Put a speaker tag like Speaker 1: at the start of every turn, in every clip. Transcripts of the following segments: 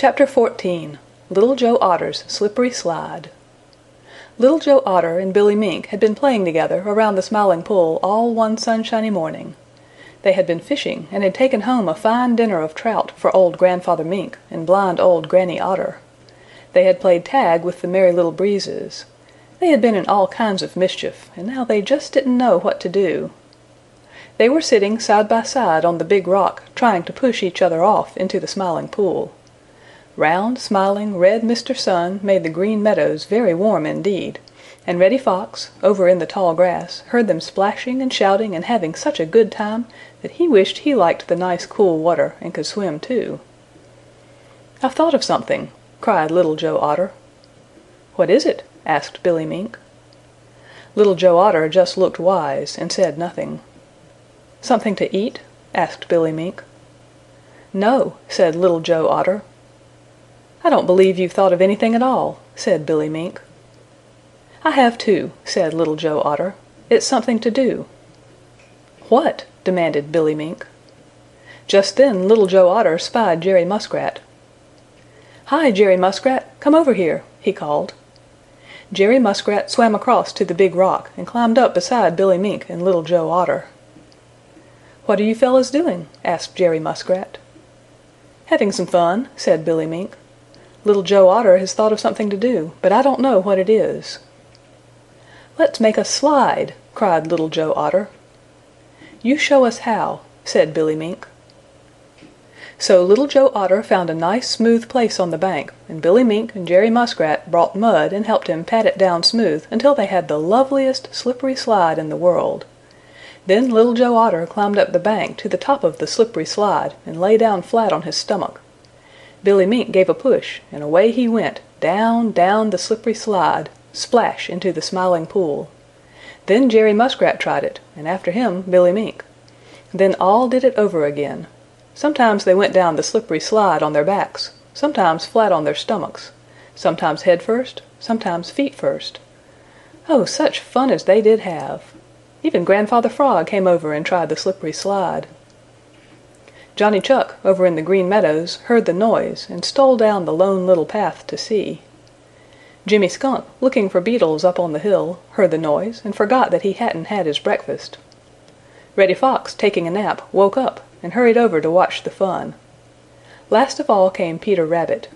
Speaker 1: CHAPTER XIV Little Joe Otter's Slippery Slide Little Joe Otter and Billy Mink had been playing together around the Smiling Pool all one sunshiny morning. They had been fishing and had taken home a fine dinner of trout for old Grandfather Mink and blind old Granny Otter. They had played tag with the Merry Little Breezes. They had been in all kinds of mischief and now they just didn't know what to do. They were sitting side by side on the Big Rock trying to push each other off into the Smiling Pool. Round, smiling, red Mr. Sun made the Green Meadows very warm indeed, and Reddy Fox, over in the tall grass, heard them splashing and shouting and having such a good time that he wished he liked the nice cool water and could swim too. "I've thought of something!" cried Little Joe Otter. "What is it?" asked Billy Mink. Little Joe Otter just looked wise and said nothing. "Something to eat?" asked Billy Mink. "No," said Little Joe Otter. "I don't believe you've thought of anything at all," said Billy Mink. "I have too," said Little Joe Otter. "It's something to do." "What?" demanded Billy Mink. Just then Little Joe Otter spied Jerry Muskrat. "Hi, Jerry Muskrat! Come over here!" he called. Jerry Muskrat swam across to the Big Rock and climbed up beside Billy Mink and Little Joe Otter. "What are you fellows doing?" asked Jerry Muskrat. "Having some fun," said Billy Mink. "Little Joe Otter has thought of something to do, but I don't know what it is." "Let's make a slide!" cried Little Joe Otter. "You show us how," said Billy Mink. So Little Joe Otter found a nice smooth place on the bank, and Billy Mink and Jerry Muskrat brought mud and helped him pat it down smooth until they had the loveliest slippery slide in the world. Then Little Joe Otter climbed up the bank to the top of the slippery slide and lay down flat on his stomach. Billy Mink gave a push and away he went, down, down the slippery slide, splash into the Smiling Pool. Then Jerry Muskrat tried it, and after him Billy Mink. Then all did it over again. Sometimes they went down the slippery slide on their backs, sometimes flat on their stomachs, sometimes head first, sometimes feet first. Oh, such fun as they did have! Even Grandfather Frog came over and tried the slippery slide. Johnny Chuck, over in the Green Meadows, heard the noise and stole down the Lone Little Path to see. Jimmy Skunk, looking for beetles up on the hill, heard the noise and forgot that he hadn't had his breakfast. Reddy Fox, taking a nap, woke up and hurried over to watch the fun. Last of all came Peter Rabbit.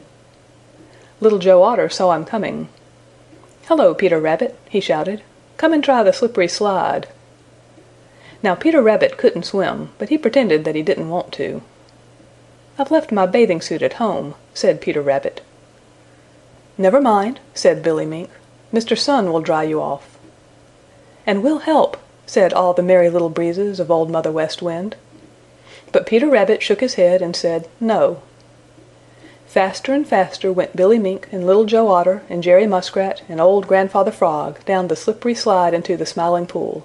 Speaker 1: Little Joe Otter saw him coming. "Hello, Peter Rabbit!" he shouted. "Come and try the slippery slide." Now Peter Rabbit couldn't swim, but he pretended that he didn't want to. "I've left my bathing suit at home," said Peter Rabbit. "Never mind," said Billy Mink. "Mr. Sun will dry you off." "And we'll help," said all the Merry Little Breezes of Old Mother West Wind. But Peter Rabbit shook his head and said "No." Faster and faster went Billy Mink and Little Joe Otter and Jerry Muskrat and old Grandfather Frog down the slippery slide into the Smiling Pool.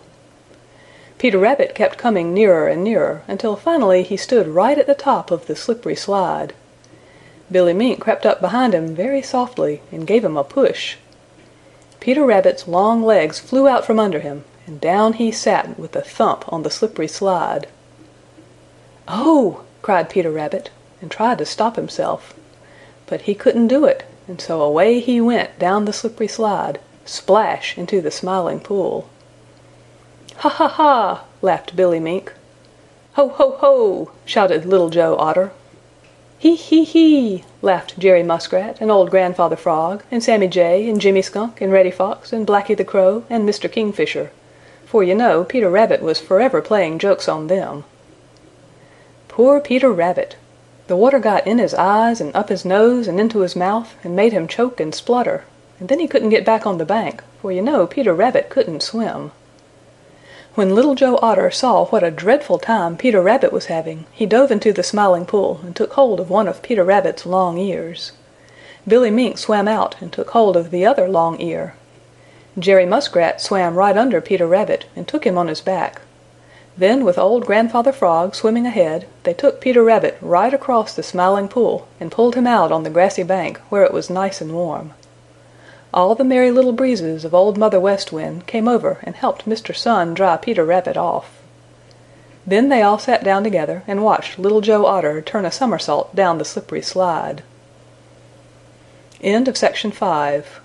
Speaker 1: Peter Rabbit kept coming nearer and nearer until finally he stood right at the top of the slippery slide. Billy Mink crept up behind him very softly and gave him a push. Peter Rabbit's long legs flew out from under him and down he sat with a thump on the slippery slide. "Oh!" cried Peter Rabbit and tried to stop himself. But he couldn't do it, and so away he went down the slippery slide, splash into the Smiling Pool. "Ha, ha, ha!" laughed Billy Mink. "Ho, ho, ho!" shouted Little Joe Otter. "He, he, he!" laughed Jerry Muskrat and old Grandfather Frog and Sammy Jay and Jimmy Skunk and Reddy Fox and Blacky the Crow and Mr. Kingfisher, for you know Peter Rabbit was forever playing jokes on them. Poor Peter Rabbit! The water got in his eyes and up his nose and into his mouth and made him choke and splutter, and then he couldn't get back on the bank, for you know Peter Rabbit couldn't swim. When Little Joe Otter saw what a dreadful time Peter Rabbit was having he dove into the Smiling Pool and took hold of one of Peter Rabbit's long ears. Billy Mink swam out and took hold of the other long ear. Jerry Muskrat swam right under Peter Rabbit and took him on his back. Then with old Grandfather Frog swimming ahead they took Peter Rabbit right across the Smiling Pool and pulled him out on the grassy bank where it was nice and warm. All the Merry Little Breezes of Old Mother West Wind came over and helped Mr. Sun dry Peter Rabbit off. Then they all sat down together and watched Little Joe Otter turn a somersault down the slippery slide. End of Section 5